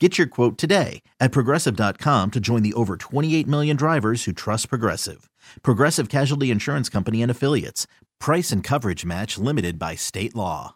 Get your quote today at progressive.com to join the over 28 million drivers who trust Progressive. Progressive Casualty Insurance Company and Affiliates. Price and coverage match limited by state law.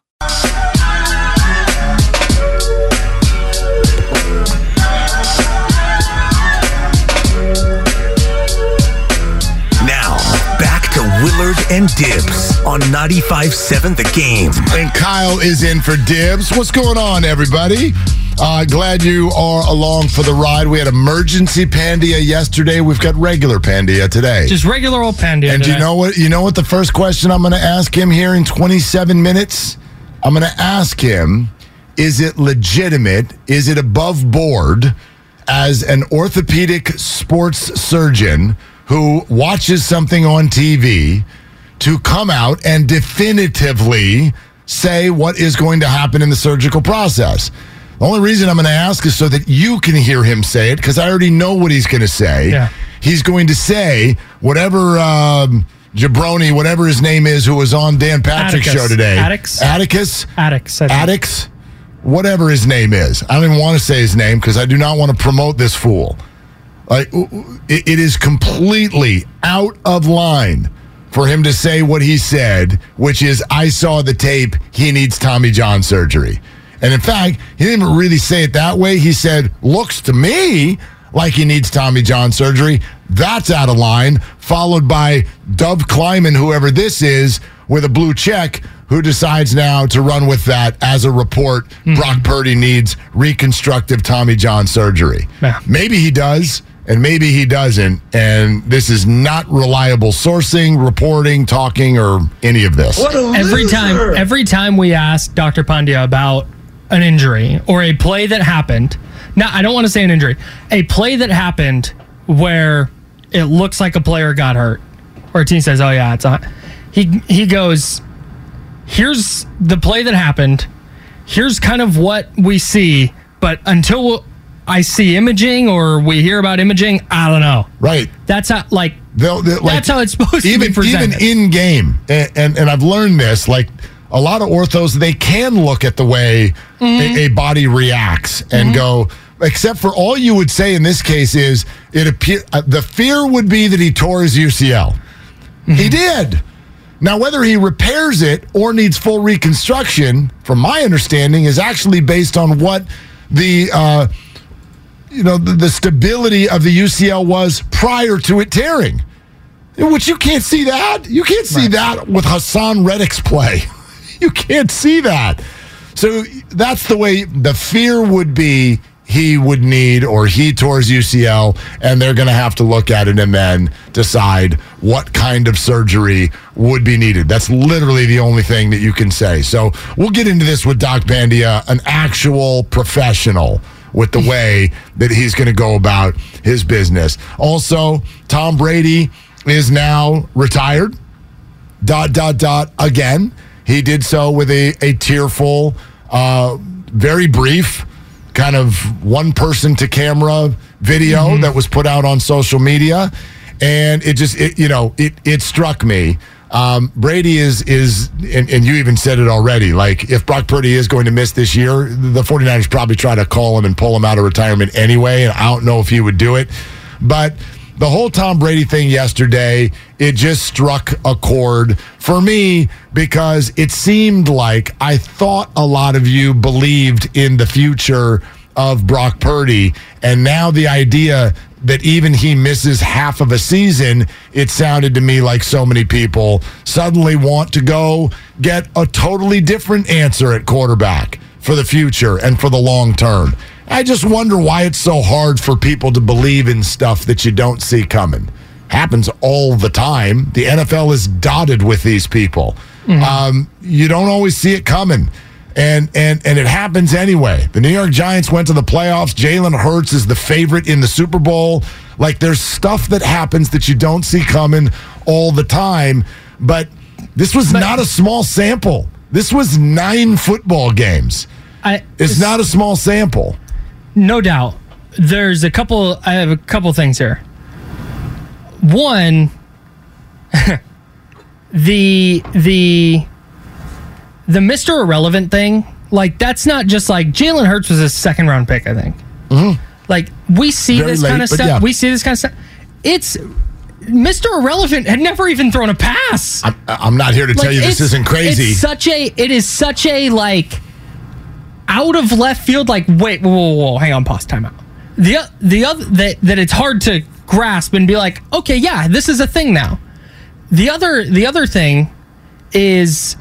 Now, back to Willard and Dibs on 95 7 The Game. And Kyle is in for Dibs. What's going on, everybody? Uh, glad you are along for the ride. We had emergency Pandya yesterday. We've got regular Pandya today. Just regular old Pandya. and today. you know what? You know what? The first question I'm going to ask him here in 27 minutes. I'm going to ask him: Is it legitimate? Is it above board as an orthopedic sports surgeon who watches something on TV to come out and definitively say what is going to happen in the surgical process? The only reason I'm going to ask is so that you can hear him say it because I already know what he's going to say. Yeah. He's going to say whatever um, jabroni, whatever his name is, who was on Dan Patrick's Atticus. show today. Atticus? Atticus. I think. Whatever his name is. I don't even want to say his name because I do not want to promote this fool. Like it, it is completely out of line for him to say what he said, which is, "I saw the tape. He needs Tommy John surgery." And in fact, he didn't even really say it that way. He said, "Looks to me like he needs Tommy John surgery." That's out of line. Followed by Dov Kleiman, whoever this is, with a blue check, who decides now to run with that as a report. Hmm. Brock Purdy needs reconstructive Tommy John surgery. Yeah. Maybe he does, and maybe he doesn't. And this is not reliable sourcing, reporting, talking, or any of this. Every time, every time we ask Dr. Pandya about an injury or a play that happened. Now, I don't want to say an injury. A play that happened where it looks like a player got hurt, or a team says, "Oh yeah, it's not." He he goes, "Here's the play that happened. Here's kind of what we see, but until I see imaging or we hear about imaging, I don't know." Right. That's how like They'll, they'll- like, That's how it's supposed to be even, presented. Even in game, and, and and I've learned this. Like a lot of orthos, they can look at the way Mm-hmm. a, a body reacts and go. Except for all you would say in this case is it appear uh, the fear would be that he tore his UCL. Mm-hmm. He did. Now, whether he repairs it or needs full reconstruction, from my understanding, is actually based on what the uh, you know the, the stability of the UCL was prior to it tearing. Which you can't see that. You can't see that with Haason Reddick's play. You can't see that. So that's the way the fear would be he would need or he tours UCL and they're going to have to look at it and then decide what kind of surgery would be needed. That's literally the only thing that you can say. So we'll get into this with Doc Pandya, an actual professional with the way that he's going to go about his business. Also, Tom Brady is now retired. Dot dot dot again. He did so with a a tearful, uh, very brief, kind of one person to camera video that was put out on social media, and it just it, you know it it struck me. Um, Brady is is and, and you even said it already. Like if Brock Purdy is going to miss this year, the 49ers probably try to call him and pull him out of retirement anyway. And I don't know if he would do it, but the whole Tom Brady thing yesterday, it just struck a chord for me because it seemed like I thought a lot of you believed in the future of Brock Purdy. And now the idea that even he misses half of a season, it sounded to me like so many people suddenly want to go get a totally different answer at quarterback for the future and for the long term. I just wonder why it's so hard for people to believe in stuff that you don't see coming. Happens all the time. The NFL is dotted with these people. Mm-hmm. Um, you don't always see it coming and and and it happens anyway. The New York Giants went to the playoffs. Jalen Hurts is the favorite in the Super Bowl. Like there's stuff that happens that you don't see coming all the time, but this was but, not a small sample. This was nine football games. I, it's, it's not a small sample. No doubt. There's a couple. I have a couple things here. One, the the the Mr. Irrelevant thing, like that's not just like Jalen Hurts was a second round pick, I think. Mm-hmm. Like we see Very this late, kind of stuff. Yeah. We see this kind of stuff. It's Mr. Irrelevant had never even thrown a pass. I'm, I'm not here to like, tell you this isn't crazy. It's such a it is such a like out of left field. Like wait, whoa, whoa, whoa hang on, pause, timeout. The the other that that it's hard to grasp and be like, okay, yeah, this is a thing now. The other the other thing is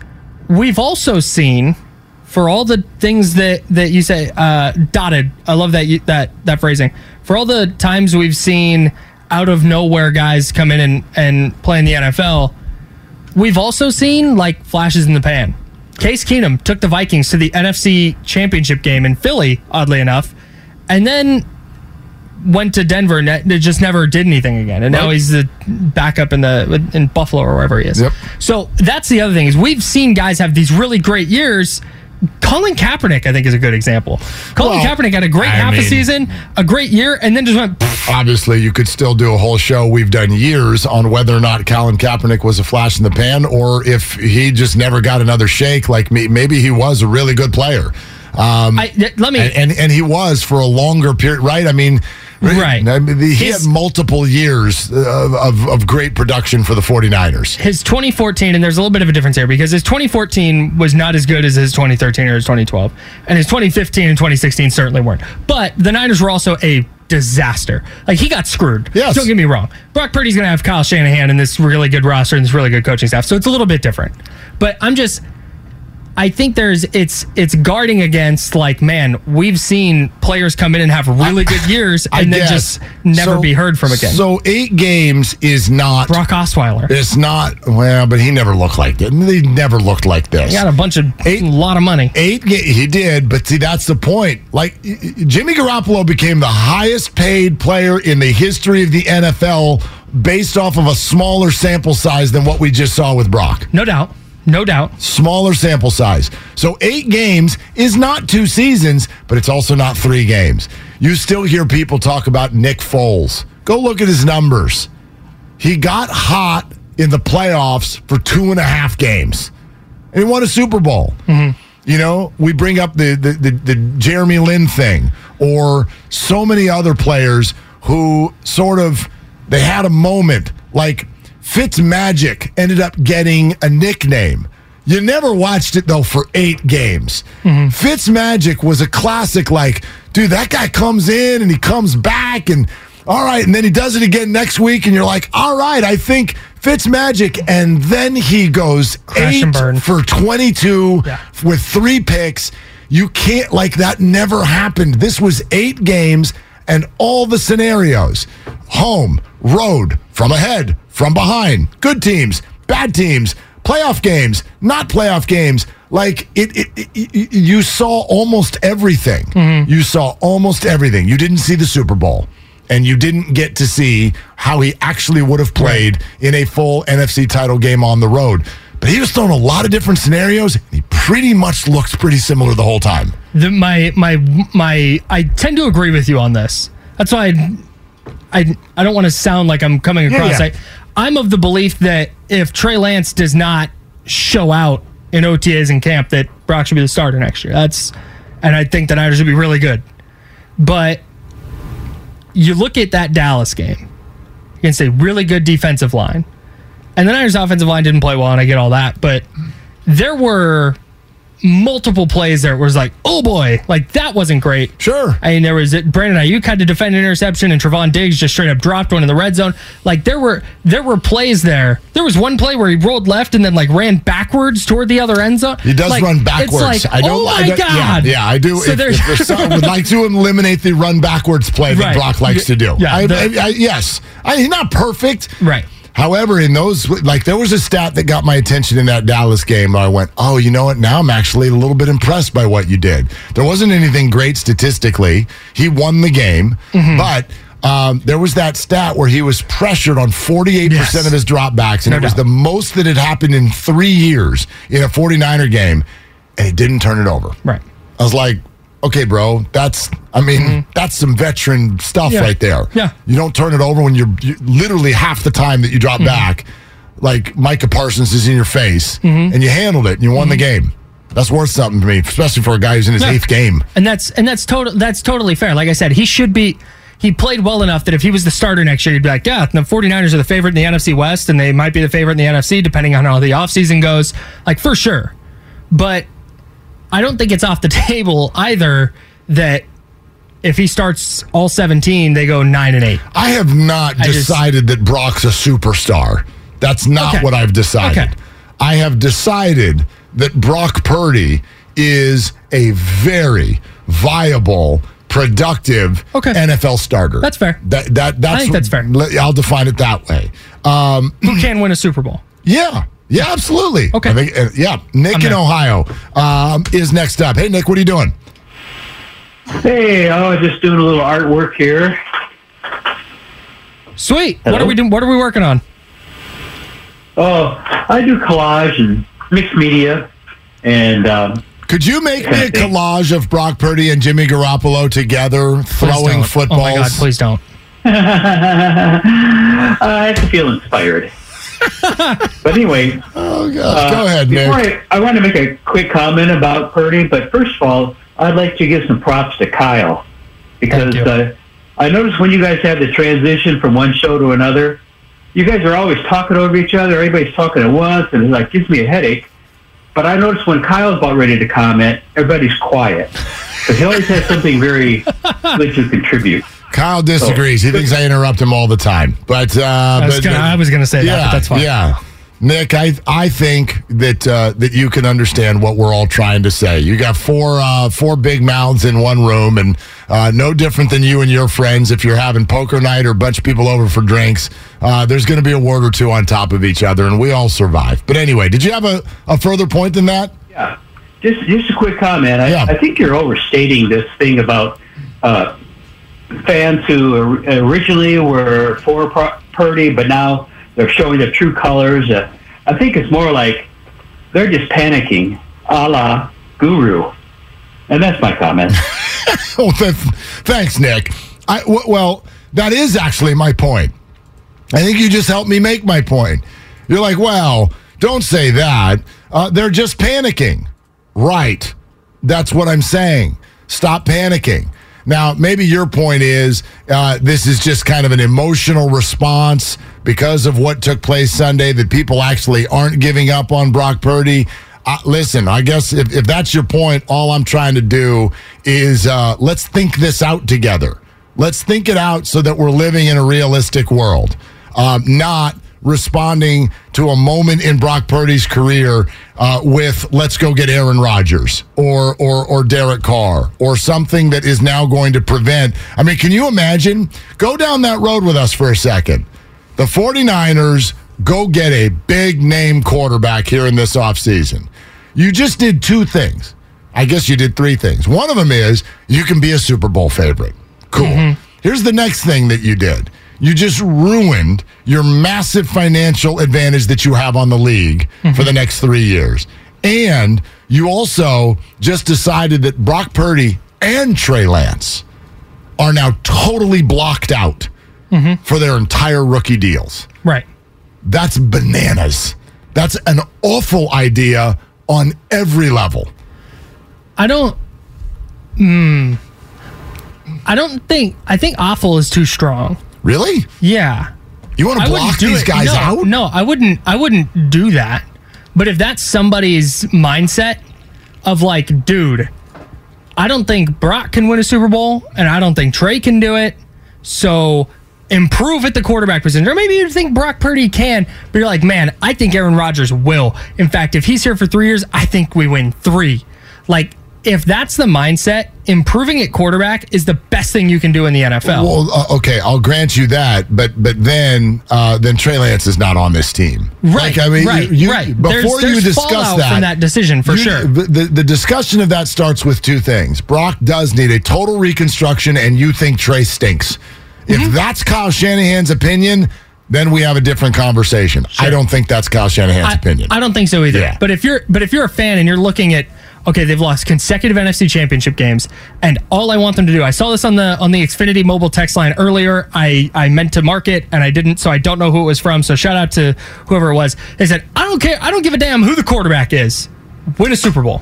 we've also seen for all the things that that you say uh, dotted. I love that you, that that phrasing. For all the times we've seen out of nowhere guys come in and, and play in the NFL, we've also seen like flashes in the pan. Case Keenum took the Vikings to the NFC Championship game in Philly, oddly enough, and then went to Denver and just never did anything again. And right. now he's the backup in the in Buffalo or wherever he is. Yep. So that's the other thing is we've seen guys have these really great years. Colin Kaepernick, I think, is a good example. Colin well, Kaepernick had a great I half mean, a season, a great year, and then just went. Obviously, you could still do a whole show. We've done years on whether or not Colin Kaepernick was a flash in the pan, or if he just never got another shake. Like me, maybe he was a really good player. Um, I, let me and, and, and he was for a longer period, right? I mean, Right. I mean, he his, had multiple years of, of, of, great production for the 49ers. His 2014, and there's a little bit of a difference here because his 2014 was not as good as his 2013 or his 2012. And his 2015 and 2016 certainly weren't. But the Niners were also a disaster. Like he got screwed. Yes. Don't get me wrong. Brock Purdy's going to have Kyle Shanahan and this really good roster and this really good coaching staff. So it's a little bit different. But I'm just I think there's it's it's guarding against like man we've seen players come in and have really good years and then just never so, be heard from again. So eight games is not Brock Osweiler. It's not well, but he never looked like it. He never looked like this. He got a bunch of eight, a lot of money. Eight he did, but see that's the point. Like Jimmy Garoppolo became the highest paid player in the history of the NFL based off of a smaller sample size than what we just saw with Brock. No doubt. No doubt. Smaller sample size. So eight games is not two seasons, but it's also not three games. You still hear people talk about Nick Foles. Go look at his numbers. He got hot in the playoffs for two and a half games, and he won a Super Bowl. Mm-hmm. You know, we bring up the, the, the, the Jeremy Lin thing, or so many other players who sort of they had a moment like Fitzmagic ended up getting a nickname. You never watched it though for eight games. Mm-hmm. Fitzmagic was a classic. Like, dude, that guy comes in and he comes back and all right, and then he does it again next week, and you're like, all right, I think Fitzmagic, and then he goes Crash eight for 22 yeah. with three picks. You can't like that. Never happened. This was eight games and all the scenarios: home, road, from ahead, from behind, good teams, bad teams, playoff games, not playoff games. Like it, it, it you saw almost everything. Mm-hmm. You saw almost everything. You didn't see the Super Bowl and you didn't get to see how he actually would have played in a full NFC title game on the road. But he was throwing a lot of different scenarios. And he pretty much looked pretty similar the whole time. The, my my my I tend to agree with you on this. That's why I I, I don't want to sound like I'm coming across. Yeah, yeah. I, I'm of the belief that if Trey Lance does not show out in OTAs and camp, that Brock should be the starter next year. That's, and I think the Niners would be really good. But you look at that Dallas game against a really good defensive line, and the Niners' offensive line didn't play well, and I get all that, but there were multiple plays there. It was like, oh boy, like that wasn't great. Sure. I mean, there was Brandon Aiyuk had to defend an interception, and Trevon Diggs just straight up dropped one in the red zone. Like there were there were plays there. There was one play where he rolled left and then like ran backwards toward the other end zone. He does like, run backwards. It's like, I don't, oh my I don't- god. Yeah, yeah, I do. So if, there's- if there's some- would like to eliminate the run backwards play that Right. Brock likes to do. Yeah, I, the- I- yes, he's not perfect. Right. However, in those, like, there was a stat that got my attention in that Dallas game. Where I went, oh, you know what? Now I'm actually a little bit impressed by what you did. There wasn't anything great statistically. He won the game, Mm-hmm. but. Um, there was that stat where he was pressured on 48% Yes. of his dropbacks, and No it was doubt. the most that had happened in three years in a 49er game, and he didn't turn it over. Right. I was like, okay, bro, that's, I mean, that's some veteran stuff Mm-hmm. Yeah. right there. Yeah. You don't turn it over when you're, you literally half the time that you drop Mm-hmm. back, like Micah Parsons is in your face, Mm-hmm. and you handled it and you won the game. That's worth something to me, especially for a guy who's in his Yeah. eighth game. And that's and that's total that's totally fair. Like I said, he should be he played well enough that if he was the starter next year, you'd be like, yeah, the 49ers are the favorite in the NFC West, and they might be the favorite in the NFC, depending on how the offseason goes. Like, for sure. But I don't think it's off the table either that if he starts all 17, they go 9 and 8. I have not I just- decided that Brock's a superstar. That's not Okay. what I've decided. Okay. I have decided that Brock Purdy is a very viable, productive Okay. NFL starter. That's fair. That that that's think that's fair. I'll define it that way. Um, Who can win a Super Bowl? yeah. Yeah, absolutely. Okay. I think, uh, yeah. Nick I'm in there. Ohio um, is next up. Hey, Nick, what are you doing? Hey, I was just doing a little artwork here. Sweet. What are we doing? What are we working on? Oh, I do collage and mixed media, and um, Could you make me a collage of Brock Purdy and Jimmy Garoppolo together throwing footballs? Oh my God, please don't. I have to feel inspired. but anyway, Oh gosh, uh, go ahead, Nick. before I, I want to make a quick comment about Purdy, but first of all, I'd like to give some props to Kyle because uh, I noticed when you guys have the transition from one show to another, you guys are always talking over each other. Everybody's talking at once, and it like gives me a headache. But I noticed when Kyle's about ready to comment, everybody's quiet. But he always has something very good to contribute. Kyle disagrees. He thinks I interrupt him all the time. But uh, I was but- gonna- but- I was gonna say that, yeah, but that's fine. Yeah. Nick, I I think that uh, that you can understand what we're all trying to say. You got four uh, four big mouths in one room, and uh, no different than you and your friends. If you're having poker night or a bunch of people over for drinks, uh, there's going to be a word or two on top of each other, and we all survive. But anyway, did you have a, a further point than that? Yeah. Just just a quick comment. I, Yeah. I think you're overstating this thing about uh, fans who originally were for Pur- Purdy, but now they're showing their true colors. Uh, I think it's more like they're just panicking, a la Guru. And that's my comment. Th- thanks, Nick. I, w- well, that is actually my point. I think you just helped me make my point. You're like, well, don't say that. Uh, they're just panicking. Right. That's what I'm saying. Stop panicking. Now, maybe your point is uh, this is just kind of an emotional response because of what took place Sunday, that people actually aren't giving up on Brock Purdy. Uh, listen, I guess if, if that's your point, all I'm trying to do is uh, let's think this out together. Let's think it out so that we're living in a realistic world, um, not responding to a moment in Brock Purdy's career uh, with "Let's go get Aaron Rodgers" or or or Derek Carr or something that is now going to prevent. I mean, can you imagine? Go down that road with us for a second. The 49ers go get a big name quarterback here in this offseason. You just did two things. I guess you did three things. One of them is you can be a Super Bowl favorite. Cool. Here's the next thing that you did. You just ruined your massive financial advantage that you have on the league for the next three years. And you also just decided that Brock Purdy and Trey Lance are now totally blocked out for their entire rookie deals. Right. That's bananas. That's an awful idea on every level. I don't. Hmm. I don't think. I think awful is too strong. Really? Yeah. You want to block these it. guys no, out? No, I wouldn't. I wouldn't do that. But if that's somebody's mindset of like, dude, I don't think Brock can win a Super Bowl, and I don't think Trey can do it. So improve at the quarterback position. Or maybe you think Brock Purdy can, but you're like, man, I think Aaron Rodgers will. In fact, if he's here for three years, I think we win three. Like, if that's the mindset, improving at quarterback is the best thing you can do in the NFL. Well, uh, okay, I'll grant you that, but but then uh, then Trey Lance is not on this team, Right, Like, I mean, right, you, right. Before There's- you discuss that, from that decision, for you- sure. The, the discussion of that starts with two things. Brock does need a total reconstruction, and you think Trey stinks. Mm-hmm. If that's Kyle Shanahan's opinion, then we have a different conversation. I don't think that's Kyle Shanahan's I, opinion. I don't think so either. Yeah. But if you're but if you're a fan and you're looking at okay, they've lost consecutive NFC championship games, and all I want them to do, I saw this on the on the Xfinity mobile text line earlier. I I meant to mark it and I didn't, so I don't know who it was from. So shout out to whoever it was. They said, I don't care, I don't give a damn who the quarterback is. Win a Super Bowl.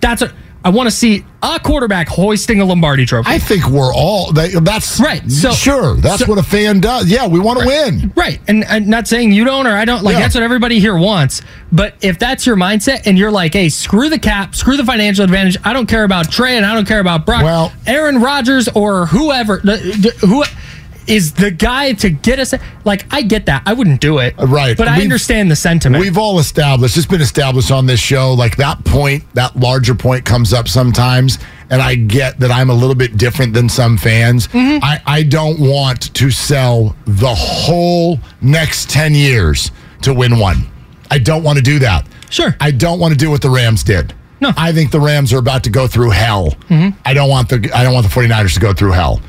That's what I want to see a quarterback hoisting a Lombardi trophy. I think we're all that, that's Right, so- sure. That's so- what a fan does. Yeah, we want to win. Right. And, and not saying you don't or I don't, like Yeah. that's what everybody here wants. But if that's your mindset and you're like, hey, screw the cap, screw the financial advantage, I don't care about Trey and I don't care about Brock, Well- Aaron Rodgers or whoever, the, the- who is the guy to get us, like, I get that. I wouldn't do it. Right. But I We've- understand the sentiment. We've all established, it's been established on this show, like that point, that larger point comes up sometimes. And I get that I'm a little bit different than some fans. Mm-hmm. I, I don't want to sell the whole next 10 years to win one. I don't want to do that. Sure. I don't want to do what the Rams did. No. Mm-hmm. I think the Rams are about to go through hell. I don't want the I don't want the 49ers to go through hell.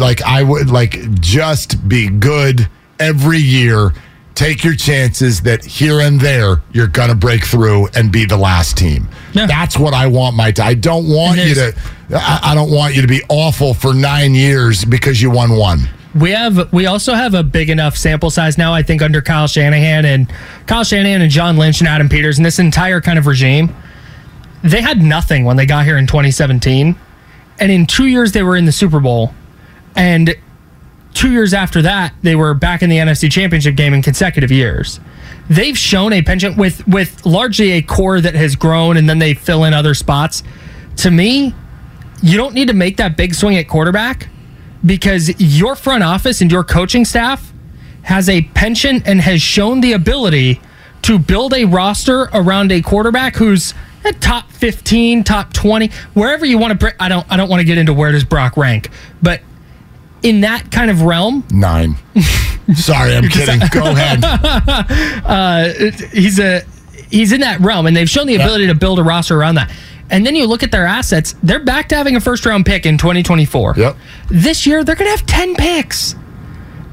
Like I would like just be good every year. Take your chances that here and there you're gonna break through and be the last team. Yeah. That's what I want my t- I don't want you to I, I don't want you to be awful for nine years because you won one. We have we also have a big enough sample size now, I think, under Kyle Shanahan and Kyle Shanahan and John Lynch and Adam Peters and this entire kind of regime. They had nothing when they got here in 2017. And in two years they were in the Super Bowl. And two years after that, they were back in the NFC championship game in consecutive years. They've shown a penchant with with largely a core that has grown and then they fill in other spots. To me, you don't need to make that big swing at quarterback because your front office and your coaching staff has a penchant and has shown the ability to build a roster around a quarterback who's top 15, top 20, wherever you want to I don't I don't want to get into where does Brock rank, but in that kind of realm, Nine. Sorry, I'm kidding. Go ahead. Uh, he's a he's in that realm and they've shown the ability to build a roster around that. And then you look at their assets, they're back to having a first round pick in 2024. Yep. This year they're going to have 10 picks.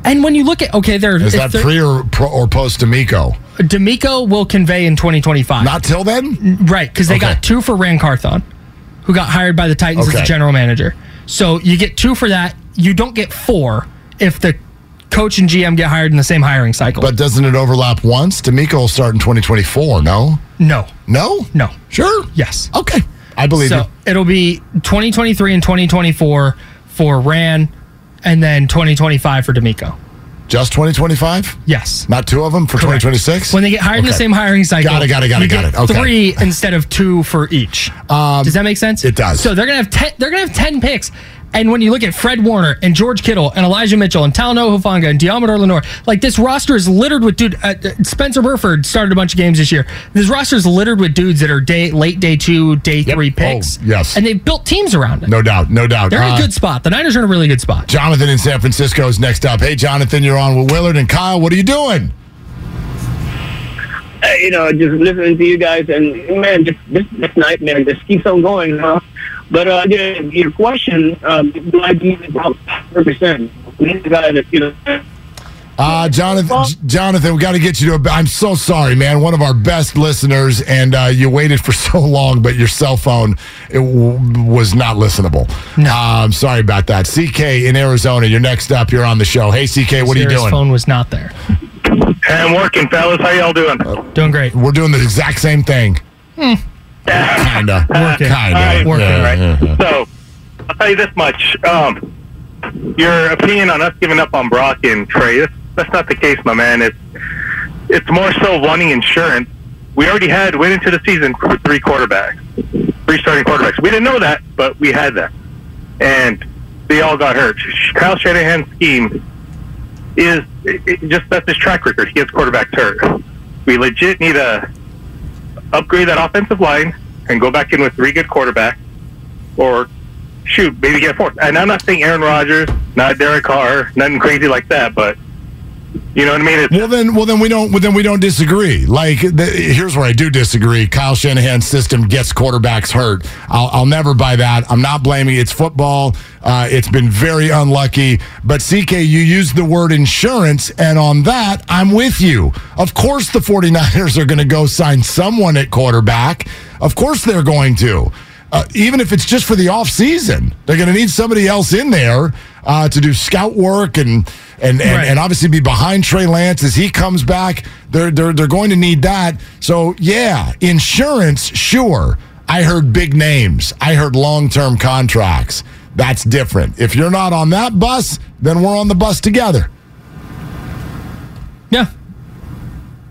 And when you look at okay, they're Is that pre or, pro or post DeMeco? DeMeco will convey in 2025. Not till then? right, because they Okay. got two for Ran Carthon, who got hired by the Titans as Okay. the general manager. So you get two for that. You don't get four if the coach and GM get hired in the same hiring cycle. But doesn't it overlap once? DeMeco will start in 2024, no? no, No? no. Sure? Yes. Okay. I believe So you. it'll be 2023 and 2024 for Ran and then 2025 for DeMeco. Just 2025? Yes. Not two of them for Correct. 2026? When they get hired in the same hiring cycle, Got it, got it, got it, got it. Okay. Three instead of two for each. Um, does that make sense? it does. So they're gonna have ten. They're gonna have ten picks. And when you look at Fred Warner and George Kittle and Elijah Mitchell and Talanoa Hufanga and Deommodore Lenoir, like this roster is littered with dude. Uh, uh, Spencer Burford started a bunch of games this year. This roster is littered with dudes that are day late day two, day Yep. three picks. Oh, yes. and they've built teams around it. No doubt, no doubt. They're in Uh, a good spot. The Niners are in a really good spot. Jonathan in San Francisco is next up. Hey, Jonathan, you're on with Willard and Kyle. What are you doing? uh, you know, just listening to you guys, and man, just this, this nightmare just keeps on going. Huh? But uh, yeah, your question, um, do I believe about 100 percent? This guy that you know. Uh, Jonathan, Jonathan, we got to get you to. A, I'm so sorry, man. One of our best listeners, and uh, you waited for so long, but your cell phone it w- was not listenable. No. Um, sorry about that. CK in Arizona, you're next up. You're on the show. Hey, CK, what are you Sarah's doing? phone was not there. Hey, I'm working, fellas. How y'all doing? Doing great. We're doing the exact same thing. Kinda. Working. Kinda. Working, Yeah, yeah. So, I'll tell you this much. Um, your opinion on us giving up on Brock and Trey, that's, that's not the case, my man. It's, it's more so wanting insurance we already had went into the season with three quarterbacks, three starting quarterbacks. We didn't know that, but we had that, and they all got hurt. Kyle Shanahan's scheme is it, it just that's his track record. He gets quarterbacks hurt. We legit need to upgrade that offensive line and go back in with three good quarterbacks, or shoot, maybe get a fourth. And I'm not saying Aaron Rodgers, not Derek Carr, nothing crazy like that, but you know what I mean? It's, Well then, well then we don't. Well then we don't disagree. Like the, here's where I do disagree. Kyle Shanahan's system gets quarterbacks hurt. I'll, I'll never buy that. I'm not blaming. It's football. Uh, it's been very unlucky. But CK, you used the word insurance, and on that, I'm with you. Of course, the 49ers are going to go sign someone at quarterback. Of course, they're going to. Uh, even if it's just for the off season, they're going to need somebody else in there uh, to do scout work and and and, Right. and obviously be behind Trey Lance as he comes back. They're they're they're going to need that. So yeah, insurance, sure. I heard big names. I heard long term contracts. That's different. If you're not on that bus, then we're on the bus together. Yeah.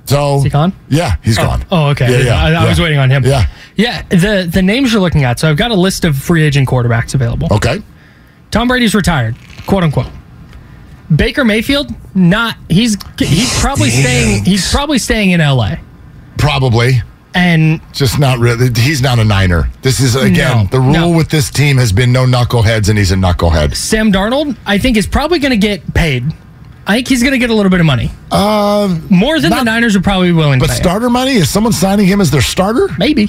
So he gone? Yeah, he's oh. gone. Oh, okay. Yeah, yeah, I, I was waiting on him. Yeah. Yeah. The the names you're looking at. So I've got a list of free agent quarterbacks available. Okay. Tom Brady's retired, quote unquote. Baker Mayfield, not he's he's probably staying he's probably staying in LA. Probably. And Just not really. He's not a Niner. This is again No, the rule no. with this team has been no knuckleheads, and he's a knucklehead. Sam Darnold, I think, is probably going to get paid. I think he's going to get a little bit of money. Um, More than the Niners are probably willing but to pay. starter money is someone signing him as their starter? Maybe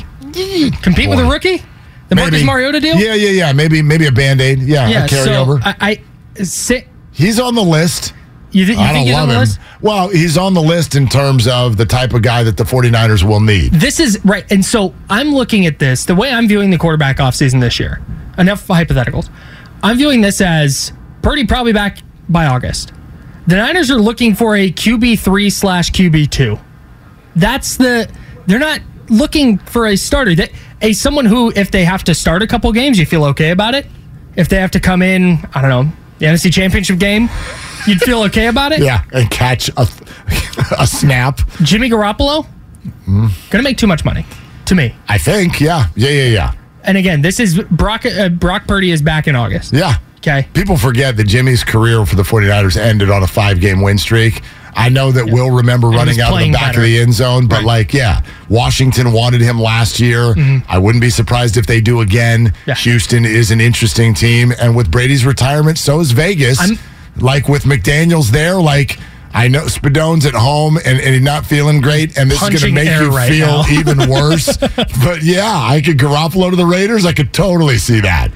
compete with a rookie. The Marcus Maybe. Mariota deal. Yeah, yeah, yeah. Maybe maybe a band aid. Yeah, yeah. a carryover. So over. I, I sit. he's on the list. You, th- you I think don't he's love on the him. list? Well, he's on the list in terms of the type of guy that the 49ers will need. This is right. And so I'm looking at this the way I'm viewing the quarterback offseason this year. Enough hypotheticals. I'm viewing this as Purdy probably back by August. The Niners are looking for a QB3 slash QB2. That's the, they're not looking for a starter. That A someone who, if they have to start a couple games, you feel okay about it. If they have to come in, I don't know, the NFC Championship game, you'd feel okay about it. Yeah, and catch a, a snap. Jimmy Garoppolo, gonna make too much money to me. I think. Yeah, yeah, yeah, yeah. And again, this is Brock. Uh, Brock Purdy is back in August. Yeah. Okay. People forget that Jimmy's career for the 49ers ended on a five game win streak. I know that we'll remember And running out of the back better. of the end zone, but Right. like, yeah, Washington wanted him last year. Mhm. I wouldn't be surprised if they do again. Yeah. Houston is an interesting team. And with Brady's retirement, so is Vegas. I'm- like with McDaniels there, like, I know Spadone's at home and, and he's not feeling great, and this is going to make you right feel now. even worse. but yeah, I could Garoppolo to the Raiders. I could totally see that.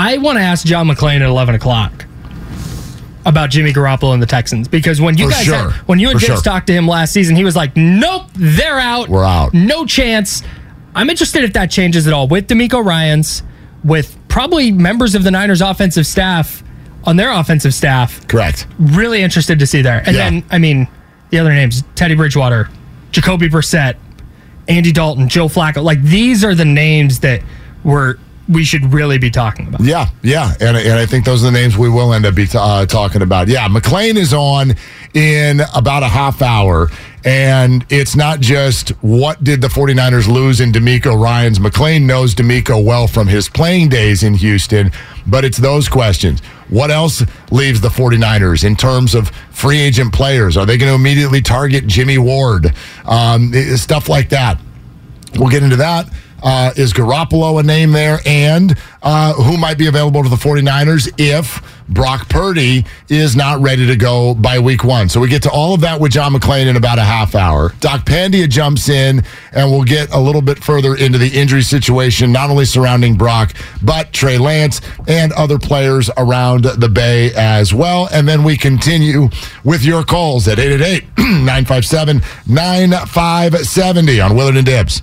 I want to ask John McClain at eleven o'clock about Jimmy Garoppolo and the Texans because when you For guys sure. had, when you and James sure. talked to him last season, he was like, "Nope, they're out. We're out." No chance." I'm interested if that changes at all with DeMeco Ryans, with probably members of the Niners offensive staff on their offensive staff. Correct. Really interested to see there. And Yeah. then, I mean, the other names: Teddy Bridgewater, Jacoby Brissett, Andy Dalton, Joe Flacco. Like these are the names that were we should really be talking about. Yeah, yeah, and and I think those are the names we will end up be uh, talking about. Yeah, McClain is on in about a half hour, and it's not just what did the 49ers lose in DeMeco Ryans. McClain knows DeMeco well from his playing days in Houston, but it's those questions. What else leaves the 49ers in terms of free agent players? Are they going to immediately target Jimmy Ward? Um, stuff like that. We'll get into that. Uh, is Garoppolo a name there? And uh, who might be available to the 49ers if Brock Purdy is not ready to go by week one? So we get to all of that with John McClain in about a half hour. Doc Pandya jumps in, and we'll get a little bit further into the injury situation, not only surrounding Brock, but Trey Lance and other players around the Bay as well. And then we continue with your calls at 888 957 9570 on Willard and Dibs.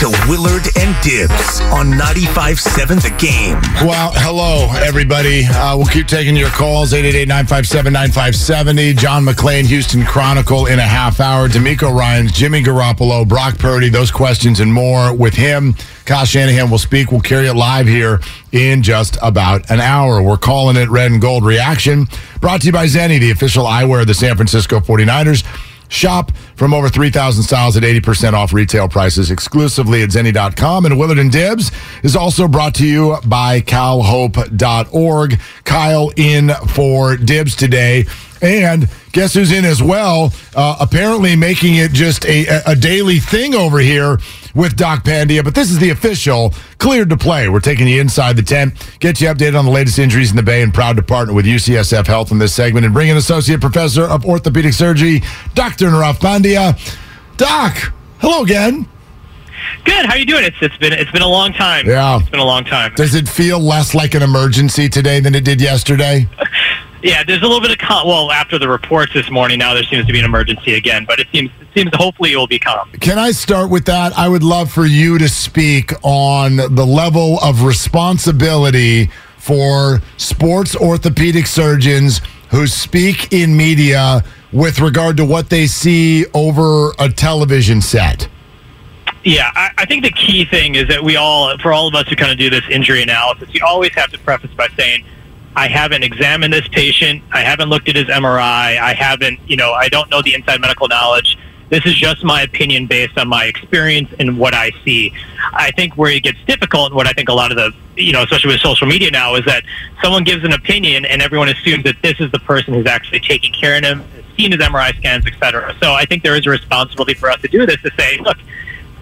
To Willard and Dibs on 95.7 The Game. Well, hello, everybody. Uh, we'll keep taking your calls 888-957-9570. John McClain, Houston Chronicle in a half hour. DeMeco Ryans, Jimmy Garoppolo, Brock Purdy, those questions and more with him. Kyle Shanahan will speak. We'll carry it live here in just about an hour. We're calling it Red and Gold Reaction. Brought to you by Zenni, the official eyewear of the San Francisco 49ers. Shop from over 3,000 styles at 80% off retail prices exclusively at Zenni.com. And Willard and Dibs is also brought to you by CalHope.org. Kyle in for Dibs today. And guess who's in as well? Uh, apparently making it just a, a daily thing over here with Doc Pandya. But this is the official cleared to play. We're taking you inside the tent, get you updated on the latest injuries in the Bay, and proud to partner with UCSF Health in this segment and bring in Associate Professor of Orthopedic Surgery, Dr. Nirav Pandya. Doc, hello again. Good. How you doing? It's it's been it's been a long time. Yeah, it's been a long time. Does it feel less like an emergency today than it did yesterday? Yeah, there's a little bit of calm. Well, after the reports this morning, now there seems to be an emergency again, but it seems it seems hopefully it will be calm. Can I start with that? I would love for you to speak on the level of responsibility for sports orthopedic surgeons who speak in media with regard to what they see over a television set. Yeah, I, I think the key thing is that we all, for all of us who kind of do this injury analysis, you always have to preface by saying, I haven't examined this patient. I haven't looked at his MRI. I haven't, you know, I don't know the inside medical knowledge. This is just my opinion based on my experience and what I see. I think where it gets difficult, and what I think a lot of the, you know, especially with social media now, is that someone gives an opinion and everyone assumes that this is the person who's actually taking care of him, seen his MRI scans, et cetera. So I think there is a responsibility for us to do this to say, look,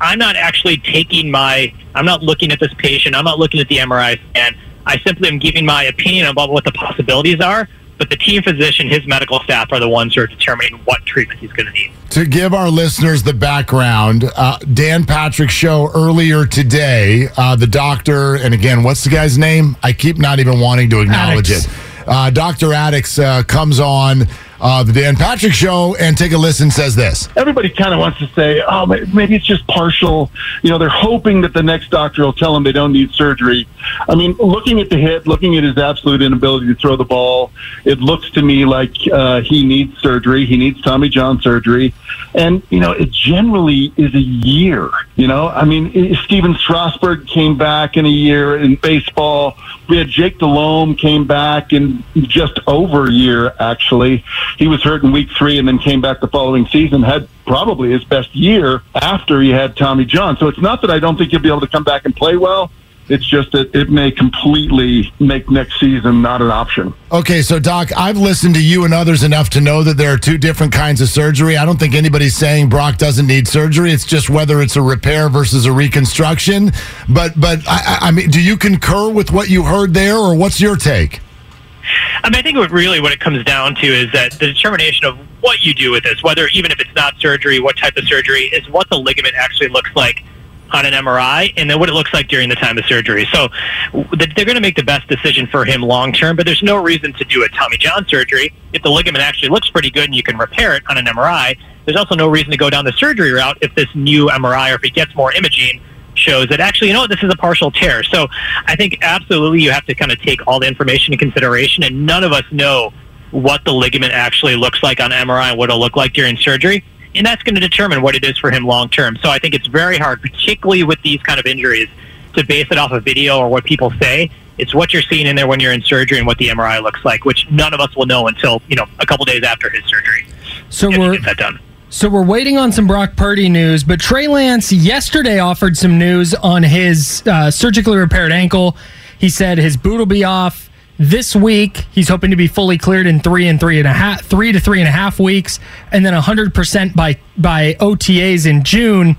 I'm not actually taking my, I'm not looking at this patient, I'm not looking at the MRI scan. I simply am giving my opinion about what the possibilities are, but the team physician, his medical staff, are the ones who are determining what treatment he's going to need. To give our listeners the background, uh, Dan Patrick's show earlier today, uh, the doctor, and again, what's the guy's name? I keep not even wanting to acknowledge Addicts. it. Uh, Dr. Addix uh, comes on uh, the Dan Patrick show and take a listen, says this. everybody kind of wants to say, oh, maybe it's just partial. You know, they're hoping that the next doctor will tell them they don't need surgery. I mean, looking at the hit, looking at his absolute inability to throw the ball, it looks to me like uh, he needs surgery. He needs Tommy John surgery. And, you know, it generally is a year. You know, I mean, Stephen Strasburg came back in a year in baseball. We had Jake Delhomme came back in just over a year, actually. He was hurt in week three and then came back the following season, had probably his best year after he had Tommy John. So it's not that I don't think he'll be able to come back and play well. It's just that it may completely make next season not an option. Okay, so Doc, I've listened to you and others enough to know that there are two different kinds of surgery. I don't think anybody's saying Brock doesn't need surgery. It's just whether it's a repair versus a reconstruction. But but I, I mean, do you concur with what you heard there, or what's your take? I mean, I think what really what it comes down to is that the determination of what you do with this, whether even if it's not surgery, what type of surgery, is what the ligament actually looks like on an MRI, and then what it looks like during the time of surgery. So they're going to make the best decision for him long term, but there's no reason to do a Tommy John surgery if the ligament actually looks pretty good and you can repair it on an MRI. There's also no reason to go down the surgery route if this new MRI or if he gets more imaging shows that actually, you know, what, this is a partial tear. So I think absolutely you have to kind of take all the information in consideration, and none of us know what the ligament actually looks like on MRI and what it'll look like during surgery. And that's going to determine what it is for him long term. So I think it's very hard, particularly with these kind of injuries, to base it off of video or what people say. It's what you're seeing in there when you're in surgery and what the MRI looks like, which none of us will know until you know a couple days after his surgery. So we're that done. So we're waiting on some Brock Purdy news, but Trey Lance yesterday offered some news on his uh, surgically repaired ankle. He said his boot will be off this week. He's hoping to be fully cleared in three and three and a half, three to three and a half weeks, and then hundred percent by by OTAs in June.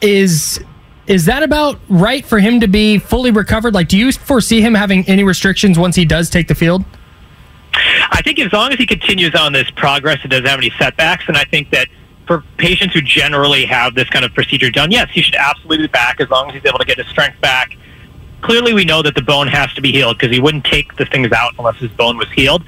Is is that about right for him to be fully recovered? Like, do you foresee him having any restrictions once he does take the field? I think as long as he continues on this progress and doesn't have any setbacks, and I think that for patients who generally have this kind of procedure done, yes, he should absolutely be back as long as he's able to get his strength back. Clearly, we know that the bone has to be healed because he wouldn't take the things out unless his bone was healed.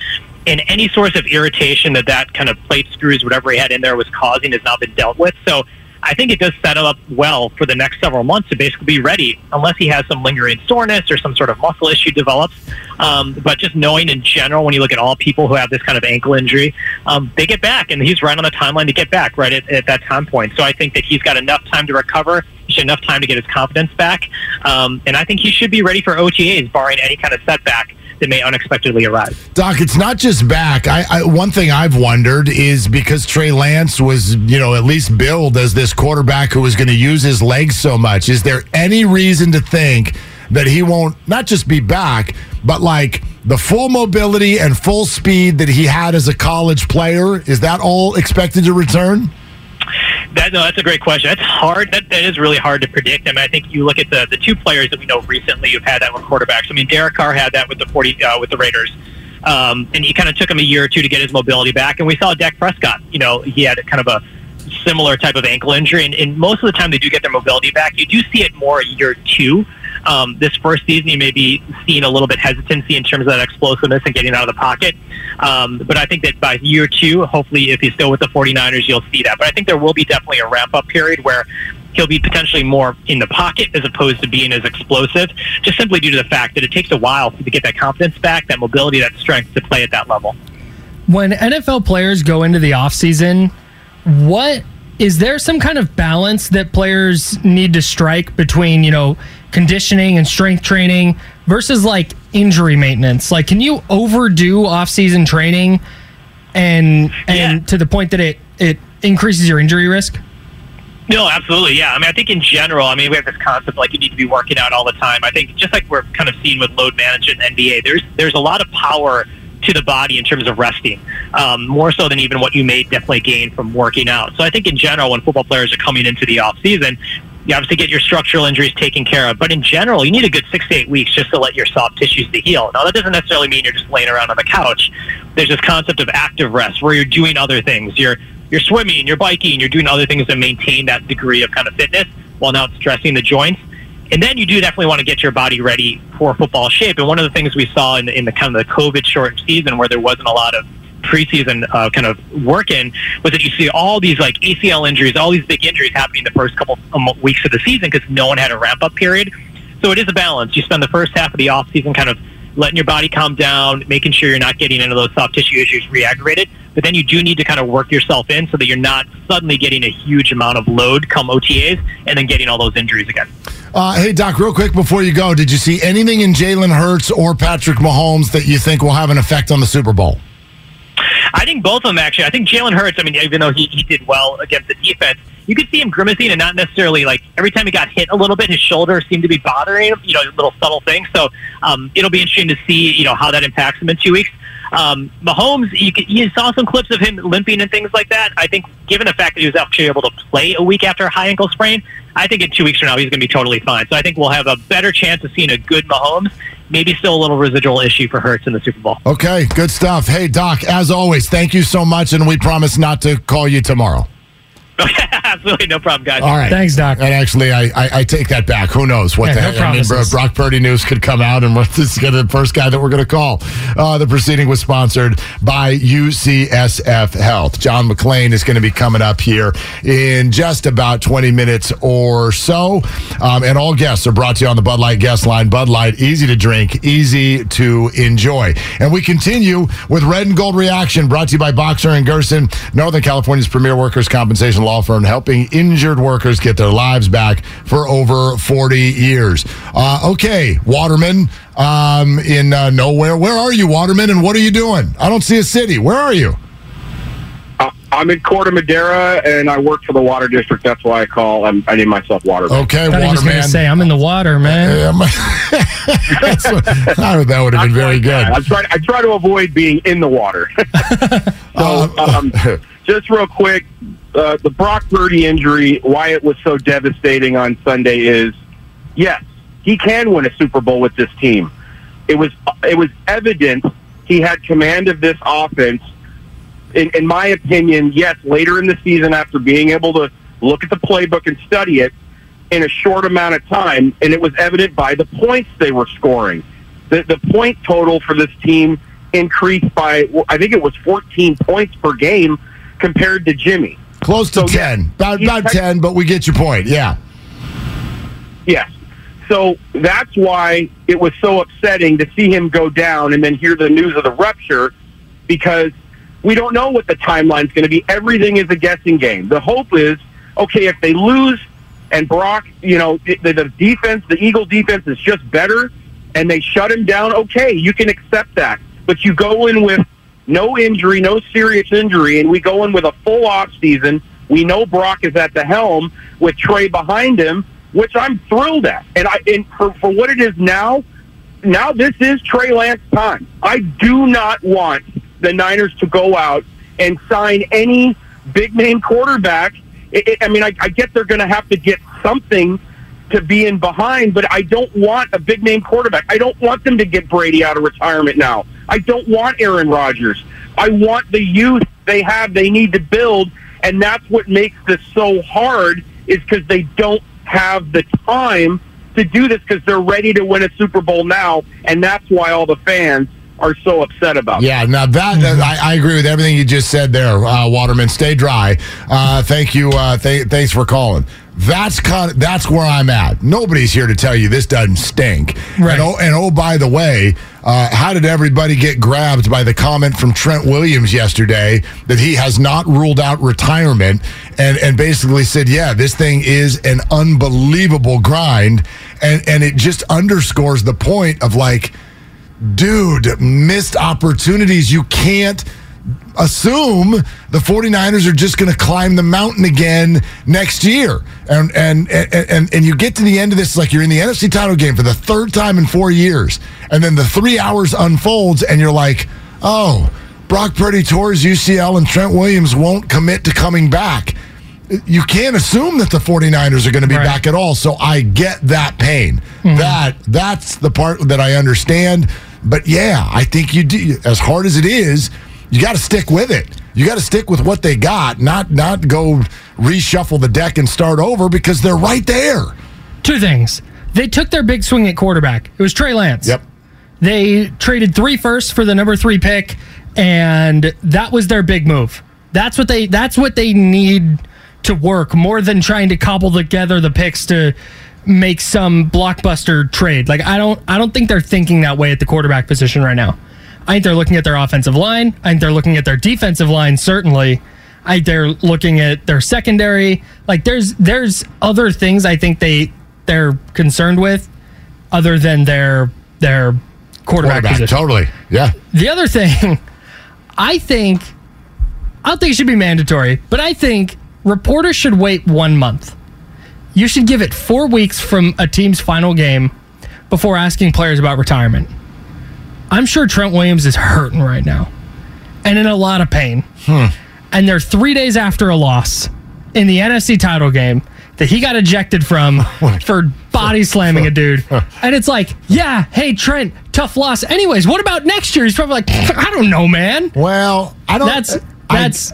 And any source of irritation that that kind of plate screws, whatever he had in there, was causing has now been dealt with. So I think it does set up well for the next several months to basically be ready, unless he has some lingering soreness or some sort of muscle issue develops. Um, but just knowing in general, when you look at all people who have this kind of ankle injury, um, they get back, and he's right on the timeline to get back right at, at that time point. So I think that he's got enough time to recover. Enough time to get his confidence back, um, and I think he should be ready for OTAs, barring any kind of setback that may unexpectedly arise. Doc, it's not just back. I, I, one thing I've wondered is because Trey Lance was, you know, at least billed as this quarterback who was going to use his legs so much. Is there any reason to think that he won't not just be back, but like the full mobility and full speed that he had as a college player? Is that all expected to return? That, no, that's a great question. That's hard. That, that is really hard to predict. I mean, I think you look at the the two players that we know recently who've had that with quarterbacks. I mean, Derek Carr had that with the forty uh, with the Raiders, um, and he kind of took him a year or two to get his mobility back. And we saw Dak Prescott. You know, he had kind of a similar type of ankle injury, and, and most of the time they do get their mobility back. You do see it more a year two um, this first season, you may be seeing a little bit hesitancy in terms of that explosiveness and getting out of the pocket. Um, but I think that by year two, hopefully, if he's still with the 49ers, you'll see that. But I think there will be definitely a ramp up period where he'll be potentially more in the pocket as opposed to being as explosive, just simply due to the fact that it takes a while to get that confidence back, that mobility, that strength to play at that level. When NFL players go into the offseason, what is there some kind of balance that players need to strike between, you know, conditioning and strength training versus like injury maintenance? Like, can you overdo off-season training and and yeah. to the point that it it increases your injury risk? No, absolutely. Yeah. I mean, I think in general, I mean, we have this concept like you need to be working out all the time. I think just like we're kind of seeing with load management in NBA, there's there's a lot of power to the body in terms of resting, um, more so than even what you may definitely gain from working out. So I think in general, when football players are coming into the off season, you obviously get your structural injuries taken care of. But in general, you need a good six to eight weeks just to let your soft tissues to heal. Now, that doesn't necessarily mean you're just laying around on the couch. There's this concept of active rest where you're doing other things. You're you're swimming, you're biking, you're doing other things to maintain that degree of kind of fitness while not stressing the joints. And then you do definitely want to get your body ready for football shape. And one of the things we saw in the, in the kind of the COVID short season where there wasn't a lot of preseason uh, kind of work in was that you see all these like ACL injuries, all these big injuries happening the first couple of weeks of the season because no one had a ramp up period. So it is a balance. You spend the first half of the off season kind of letting your body calm down, making sure you're not getting into those soft tissue issues re-aggravated. But then you do need to kind of work yourself in so that you're not suddenly getting a huge amount of load come OTAs and then getting all those injuries again. Uh, hey, Doc, real quick before you go, did you see anything in Jalen Hurts or Patrick Mahomes that you think will have an effect on the Super Bowl? I think both of them actually. I think Jalen Hurts. I mean, even though he, he did well against the defense, you could see him grimacing and not necessarily like every time he got hit a little bit, his shoulder seemed to be bothering him. You know, little subtle things. So um, it'll be interesting to see you know how that impacts him in two weeks. Um, Mahomes, you, could, you saw some clips of him limping and things like that. I think, given the fact that he was actually able to play a week after a high ankle sprain, I think in two weeks from now he's going to be totally fine. So I think we'll have a better chance of seeing a good Mahomes. Maybe still a little residual issue for Hurts in the Super Bowl. Okay, good stuff. Hey, Doc, as always, thank you so much, and we promise not to call you tomorrow. Absolutely, no problem, guys. All right. Thanks, Doc. And actually, I, I, I take that back. Who knows what Yeah, the no heck? I mean. Brock Purdy news could come out, and this is gonna- the first guy that we're going to call. Uh, the proceeding was sponsored by UCSF Health. John McClain is going to be coming up here in just about 20 minutes or so. Um, and all guests are brought to you on the Bud Light guest line. Bud Light, easy to drink, easy to enjoy. And we continue with Red and Gold Reaction, brought to you by Boxer and Gerson, Northern California's premier workers' compensation law firm, helping injured workers get their lives back for over 40 years. Uh, okay, Waterman um, in uh, nowhere. Where are you, Waterman, and what are you doing? I don't see a city. Where are you? Uh, I'm in Corte Madera, and I work for the water district. That's why I call. I'm, I name myself Water. Okay, Thought he was going to say, I'm in the water, man. That's what- that would have been very good. I try. I try to avoid being in the water. so, um, just real quick, uh, the Brock Purdy injury, why it was so devastating on Sunday is, yes, he can win a Super Bowl with this team. It was it was evident he had command of this offense. In, in my opinion, yes, later in the season, after being able to look at the playbook and study it in a short amount of time, and it was evident by the points they were scoring. The, the point total for this team increased by, I think it was 14 points per game compared to Jimmy. Close to 10. About, about 10, but we get your point. Yeah. Yes. So that's why it was so upsetting to see him go down and then hear the news of the rupture because we don't know what the timeline's going to be. Everything is a guessing game. The hope is, okay, if they lose and Brock, you know, the, the defense, the Eagle defense is just better and they shut him down, okay, you can accept that. But you go in with no injury, no serious injury, and we go in with a full off season. We know Brock is at the helm with Trey behind him, which I'm thrilled at. And I and for, for what it is now, now this is Trey Lance time. I do not want the Niners to go out and sign any big name quarterback. It, it, I mean, I, I get they're going to have to get something to be in behind, but I don't want a big name quarterback. I don't want them to get Brady out of retirement now. I don't want Aaron Rodgers. I want the youth they have. They need to build, and that's what makes this so hard. Is because they don't have the time to do this because they're ready to win a Super Bowl now, and that's why all the fans are so upset about. it. Yeah, now that, that- I, I agree with everything you just said there, uh, Waterman. Stay dry. Uh, thank you. Uh, th- thanks for calling. That's kind of, that's where I'm at. Nobody's here to tell you this doesn't stink. And, oh, and oh, by the way, uh, how did everybody get grabbed by the comment from Trent Williams yesterday that he has not ruled out retirement and, and basically said, yeah, this thing is an unbelievable grind. And, and it just underscores the point of like, dude, missed opportunities. You can't assume the 49ers are just going to climb the mountain again next year. And, and and and and you get to the end of this like you're in the NFC title game for the third time in 4 years. And then the 3 hours unfolds and you're like, "Oh, Brock Purdy tours UCL and Trent Williams won't commit to coming back." You can't assume that the 49ers are going to be back at all. So I get that pain. Mm-hmm. That that's the part that I understand. But yeah, I think you do as hard as it is, you got to stick with it. You got to stick with what they got, not not go reshuffle the deck and start over because they're right there. Two things. They took their big swing at quarterback. It was Trey Lance. Yep. They traded three firsts for the number three pick, and that was their big move. That's what they. That's what they need to work more than trying to cobble together the picks to make some blockbuster trade. Like I don't. I don't think they're thinking that way at the quarterback position right now. I think they're looking at their offensive line. I think they're looking at their defensive line. Certainly, I think they're looking at their secondary. Like there's there's other things I think they they're concerned with, other than their their quarterback, Quarterback, position. totally. Yeah. The other thing, I think, I don't think it should be mandatory, but I think reporters should wait one month. You should give it four weeks from a team's final game before asking players about retirement. I'm sure Trent Williams is hurting right now and in a lot of pain. Hmm. And they're three days after a loss in the NFC title game that he got ejected from for body slamming a dude. And it's like, yeah, hey, Trent, tough loss. Anyways, what about next year? He's probably like, I don't know, man. Well, I don't. That's, that's,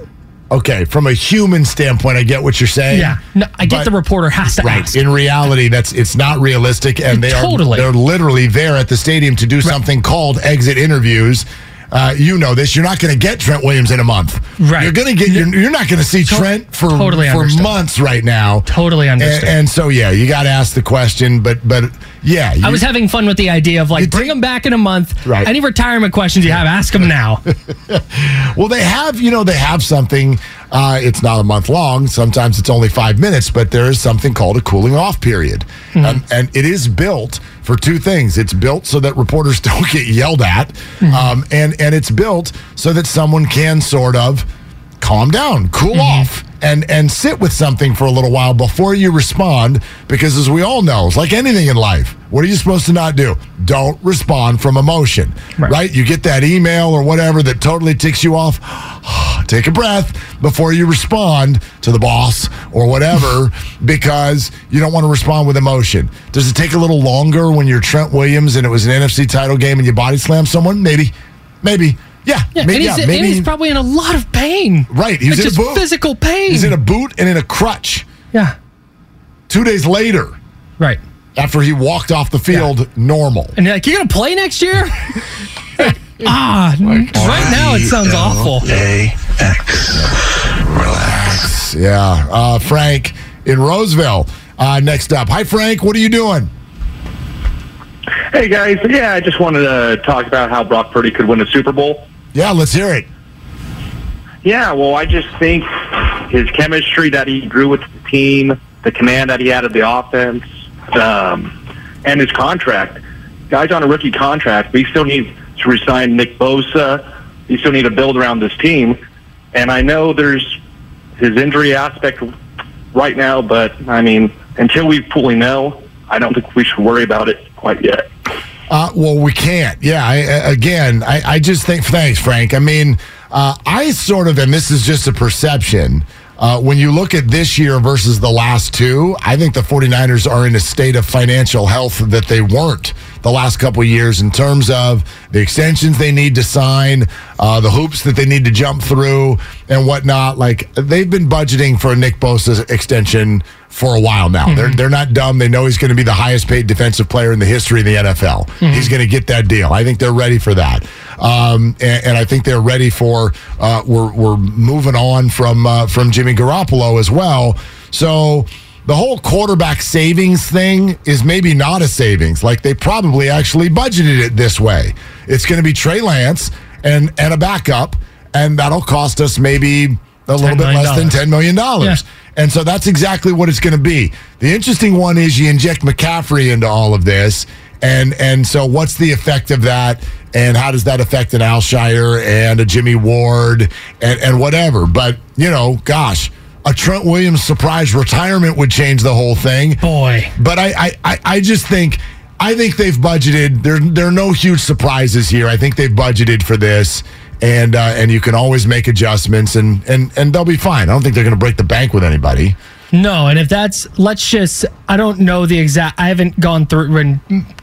Okay, from a human standpoint, I get what you're saying. yeah. No, I get the reporter has to Right. ask. In reality, that's it's not realistic, and they Totally. are they're literally there at the stadium to do something called exit interviews. Uh, you know this. You're not going to get Trent Williams in a month. Right. You're going to get. You're, you're not going to see To- Trent for totally for understood. months right now. Totally And, and so yeah, you got to ask the question. But but yeah, I was having fun with the idea of like, bring him back in a month. Right. Any retirement questions you have, ask him now. Well, they have, you know, they have something. Uh, it's not a month long. Sometimes it's only five minutes, but there is something called a cooling off period. Um, and it is built for two things. It's built so that reporters don't get yelled at, um, and, and it's built so that someone can sort of calm down, cool mm-hmm. off, and, and sit with something for a little while before you respond. Because as we all know, it's like anything in life, what are you supposed to not do? Don't respond from emotion, right? You get that email or whatever that totally ticks you off. Take a breath before you respond to the boss or whatever because you don't want to respond with emotion. Does it take a little longer when you're Trent Williams and it was an NFC title game and you body slam someone? Maybe. Maybe. Yeah. Yeah, maybe, and, he's, yeah, and he's probably in a lot of pain. Right. he's was Like in a just boot. physical pain. He's in a boot and in a crutch. Yeah. Two days later. Right. After he walked off the field normal. And you're like, you're gonna play next year? ah, right now it sounds awful. A-X. Relax. Yeah. Uh, Frank in Roseville. Uh, next up. Hi, Frank. What are you doing? Hey guys, yeah, I just wanted to talk about how Brock Purdy could win a Super Bowl. Yeah, let's hear it. Yeah, well, I just think his chemistry that he grew with the team, the command that he had of the offense, um, and his contract. Guy's on a rookie contract. We still need to resign Nick Bosa. We still need to build around this team. And I know there's his injury aspect right now, but I mean, until we fully know, I don't think we should worry about it quite yet. Uh, well, we can't. Yeah. I, again, I, I just think, thanks, Frank. I mean, uh, I sort of, and this is just a perception. Uh, when you look at this year versus the last two, I think the 49ers are in a state of financial health that they weren't the last couple of years in terms of the extensions they need to sign, uh, the hoops that they need to jump through, and whatnot. Like they've been budgeting for a Nick Bosa extension for a while now. They're they're not dumb. They know he's going to be the highest paid defensive player in the history of the NFL. He's going to get that deal. I think they're ready for that, um, and, and I think they're ready for. Uh, we're we're moving on from uh, from Jimmy Garoppolo as well. So the whole quarterback savings thing is maybe not a savings. Like they probably actually budgeted it this way. It's going to be Trey Lance and and a backup, and that'll cost us maybe a little bit less than ten million dollars. And so that's exactly what it's going to be. The interesting one is you inject McCaffrey into all of this, and and so what's the effect of that, and how does that affect an Al-Shaair and a Jimmy Ward and and whatever? But you know, gosh. A Trent Williams surprise retirement would change the whole thing. Boy. But I, I, I, I just think I think they've budgeted. There there are no huge surprises here. I think they've budgeted for this, and uh, and you can always make adjustments, and and and they'll be fine. I don't think they're going to break the bank with anybody. No, and if that's let's just I don't know the exact I haven't gone through and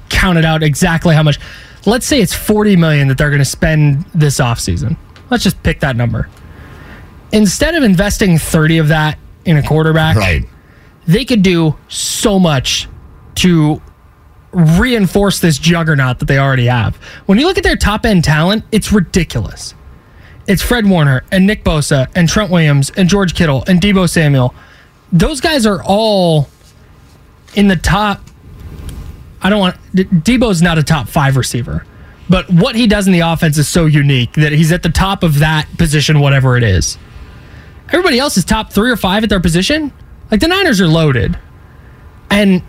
counted out exactly how much. Let's say it's 40 million that they're going to spend this offseason. Let's just pick that number. Instead of investing 30 of that in a quarterback, right. they could do so much to reinforce this juggernaut that they already have. When you look at their top end talent, it's ridiculous. It's Fred Warner and Nick Bosa and Trent Williams and George Kittle and Deebo Samuel. Those guys are all in the top. I don't want Deebo's not a top five receiver, but what he does in the offense is so unique that he's at the top of that position, whatever it is. Everybody else is top three or five at their position. Like the Niners are loaded, and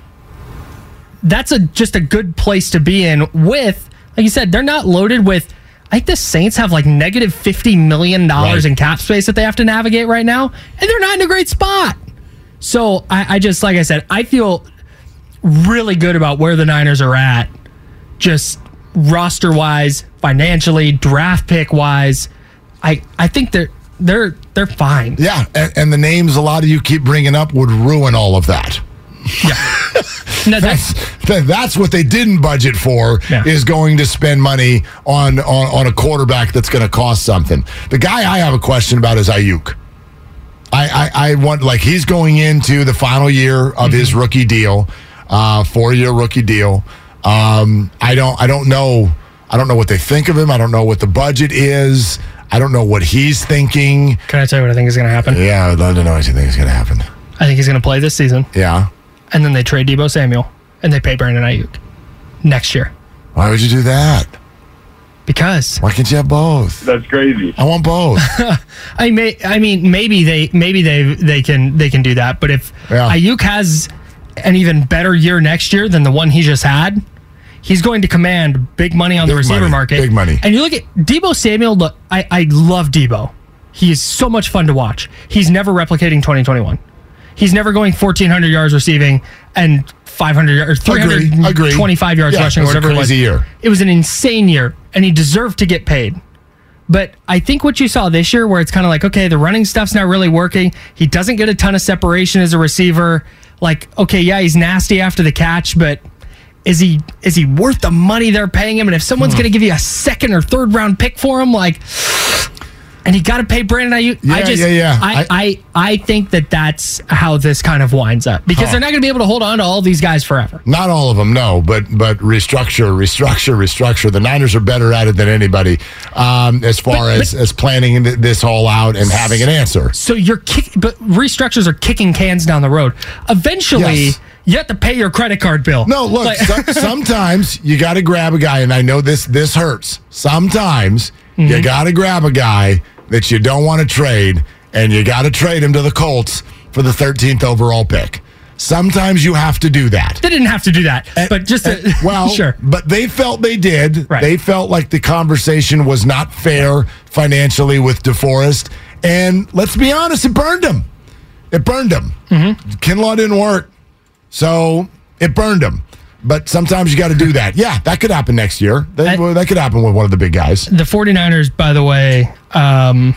that's a just a good place to be in. With like you said, they're not loaded with I think the Saints have like negative fifty million dollars Right. in cap space that they have to navigate right now, and they're not in a great spot. So I, I just like I said, I feel really good about where the Niners are at, just roster wise, financially, draft pick wise. I I think they're they're they're fine. Yeah, and, and the names a lot of you keep bringing up would ruin all of that. No, that's, That- That's what they didn't budget for Yeah. is going to spend money on, on on a quarterback that's going to cost something. The guy I have a question about is Aiyuk. I, I, I want like he's going into the final year of his Mm-hmm. rookie deal, uh, four year rookie deal. Um, I don't I don't know I don't know what they think of him. I don't know what the budget is. I don't know what he's thinking. Can I tell you what I think is going to happen? Yeah, I'd love to know what you think is going to happen. I think he's going to play this season, Yeah. and then they trade Deebo Samuel and they pay Brandon Aiyuk next year Why would you do that? because Why can't you have both? That's crazy. I want both. I may I mean maybe they maybe they they can they can do that, but if Yeah. Aiyuk has an even better year next year than the one he just had, he's going to command big money on the receiver money, market. big money. And you look at Deebo Samuel. Look, I I love Deebo. He is so much fun to watch. He's never replicating 2021. He's never going 1,400 yards receiving and 500 yards, agree. 325 yards Yeah, rushing, or whatever it was. year. It was an insane year, and he deserved to get paid. But I think what you saw this year, where it's kind of like, okay, the running stuff's not really working. He doesn't get a ton of separation as a receiver. Like, okay, yeah, he's nasty after the catch, but is he is he worth the money they're paying him? And if someone's Hmm. going to give you a second or third round pick for him, like, and you got to pay Brandon Aiyuk. I Yeah, just, yeah, yeah. I, I, I think that that's how this kind of winds up because Huh. they're not going to be able to hold on to all these guys forever. Not all of them, no, but but restructure, restructure, restructure. The Niners are better at it than anybody um, as far But- as as planning this all out and having an answer. So you're kick, but restructures are kicking cans down the road. Eventually, Yes. you have to pay your credit card bill. No, look. Like- so- sometimes you got to grab a guy, and I know this this hurts. Sometimes Mm-hmm. you got to grab a guy that you don't want to trade, and you got to trade him to the Colts for the 13th overall pick. Sometimes you have to do that. they didn't have to do that, but just to, And- well, sure. But they felt they did. Right. They felt like the conversation was not fair financially with DeForest, and let's be honest, it burned him. It burned him. Mm-hmm. Kinlaw didn't work, so it burned him. But sometimes you got to do that. Yeah, that could happen next year. That, I- that could happen with one of the big guys. The 49ers, by the way, um,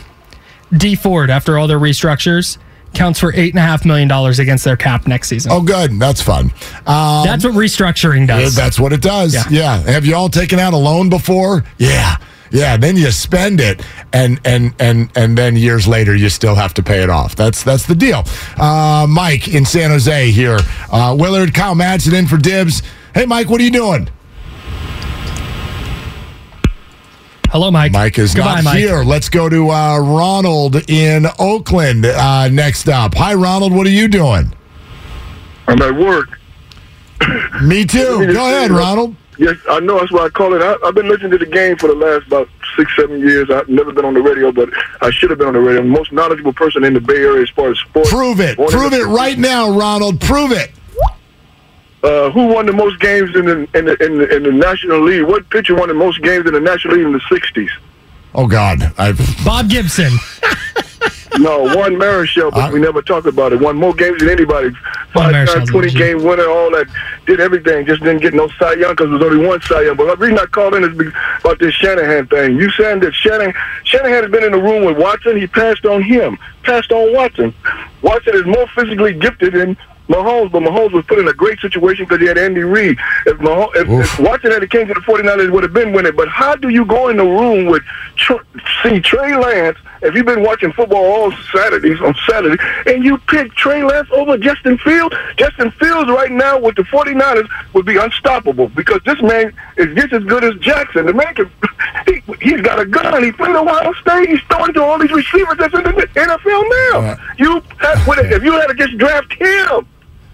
D Ford, after all their restructures, counts for $8.5 million against their cap next season. Oh, good. That's fun. Um, That's what restructuring Yeah, does. that's what it does. Yeah. Yeah. Have you all taken out a loan before? Yeah. Yeah. Then you spend it, and and and and then years later you still have to pay it off. That's that's the deal. Uh, Mike in San Jose here. Uh, Willard, Kyle Madsen in for Dibs. Hey, Mike, what are you doing? Hello, Mike. Mike is Goodbye, not Mike. here. Let's go to uh, Ronald in Oakland uh, next up. Hi, Ronald. What are you doing? I'm at work. Me too. Go ahead, Ronald. Yes, I know. That's why I call it. I, I've been listening to the game for the last about six, seven years. I've never been on the radio, but I should have been on the radio. I'm the most knowledgeable person in the Bay Area as far as sports. Prove it. Prove it right now, Ronald. Prove it. Uh, who won the most games in the in the, in the in the National League? What pitcher won the most games in the National League in the '60s? Oh God, I've Bob Gibson. No, Juan Marichal, but we never talked about it. Won more games than anybody. Five Marichal time, 20 legend. game winner, all that. Did everything. Just didn't get no Cy Young because there's only one Cy Young. But the reason I called in is about this Shanahan thing. You saying that Shanahan, Shanahan has been in the room with Watson. He passed on him. Passed on Watson. Watson is more physically gifted than Mahomes, but Mahomes was put in a great situation because he had Andy Reid. If, Mahomes, if, if Watson had came to the 49ers, it would have been winning. But how do you go in the room with Tr- see Trey Lance? If you've been watching football all Saturdays on Saturday, and you pick Trey Lance over Justin Fields, Justin Fields right now with the 49ers would be unstoppable because this man is just as good as Jackson. The man can, he, he's got a gun. He played Ohio State. He's throwing to all these receivers that's in the NFL now. You if you had to just draft him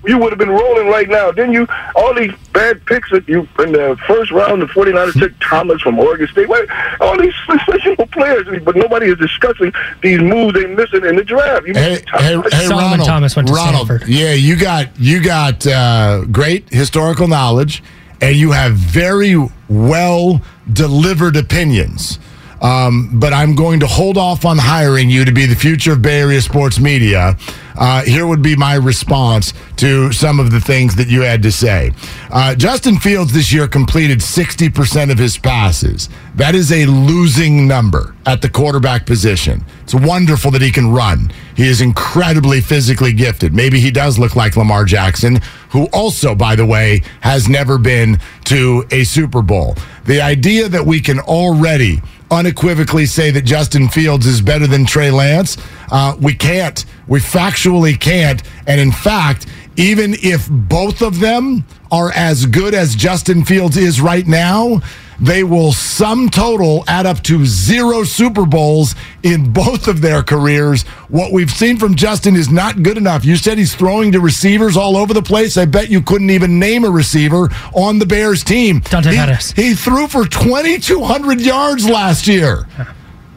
you would have been rolling right now. Then you all these bad picks that you in the first round, the 49ers took Thomas from Oregon State. What- All these sensational players, but nobody is discussing these moves they're missing in the draft. You Hey, hey, hey Ronald. Thomas went to Ronald, Stanford. yeah, you got you got uh, great historical knowledge, and you have very well delivered opinions. Um, but I'm going to hold off on hiring you to be the future of Bay Area sports media. Uh, here would be my response to some of the things that you had to say. Uh, Justin Fields this year completed 60% of his passes. That is a losing number at the quarterback position. It's wonderful that he can run. He is incredibly physically gifted. Maybe he does look like Lamar Jackson, who also, by the way, has never been to a Super Bowl. The idea that we can already unequivocally say that Justin Fields is better than Trey Lance. Uh, we can't. We factually can't. And in fact, even if both of them are as good as Justin Fields is right now, they will sum total add up to zero Super Bowls in both of their careers. What we've seen from Justin is not good enough. You said he's throwing to receivers all over the place. I bet you couldn't even name a receiver on the Bears team. Dante he, Pettis. he threw for 2,200 yards last year.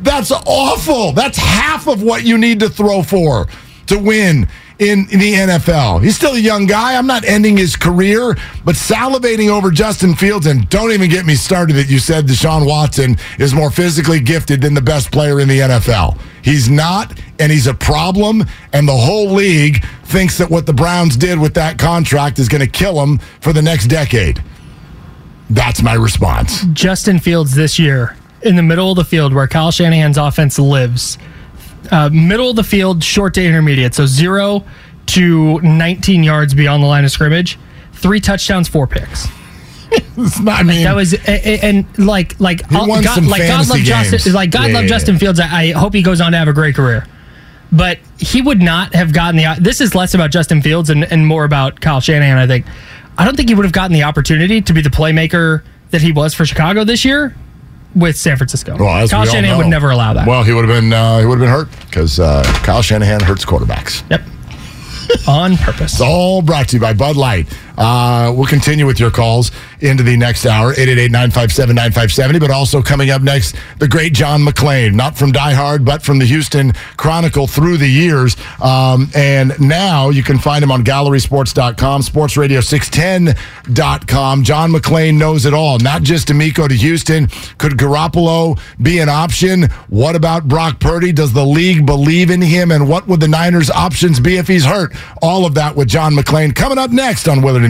That's awful. That's half of what you need to throw for to win in, in, the NFL. He's still a young guy. I'm not ending his career, but salivating over Justin Fields, and don't even get me started that you said Deshaun Watson is more physically gifted than the best player in the NFL. He's not, and he's a problem, and the whole league thinks that what the Browns did with that contract is going to kill him for the next decade. That's my response. Justin Fields this year in the middle of the field where Kyle Shanahan's offense lives. Uh, middle of the field, short to intermediate. So zero to 19 yards beyond the line of scrimmage. Three touchdowns, four picks. it's not, I mean, that was and, and like like won God, like God love Justin like God Yeah, love yeah, Justin Fields. I, I hope he goes on to have a great career. But he would not have gotten the. This is less about Justin Fields and, and more about Kyle Shanahan. I think. I don't think he would have gotten the opportunity to be the playmaker that he was for Chicago this year with San Francisco. Well, Kyle we Shanahan would never allow that. Well, he would have been uh, he would have been hurt because uh, Kyle Shanahan hurts quarterbacks. Yep. On purpose. It's all brought to you by Bud Light. Uh, we'll continue with your calls into the next hour, 888-957-9570, but also coming up next, the great John McClain, not from Die Hard, but from the Houston Chronicle through the years. Um, and now you can find him on gallerysports.com, sportsradio610.com. John McClain knows it all, not just DeMeco to Houston. Could Garoppolo be an option? What about Brock Purdy? Does the league believe in him? And what would the Niners' options be if he's hurt? All of that with John McClain coming up next on Willard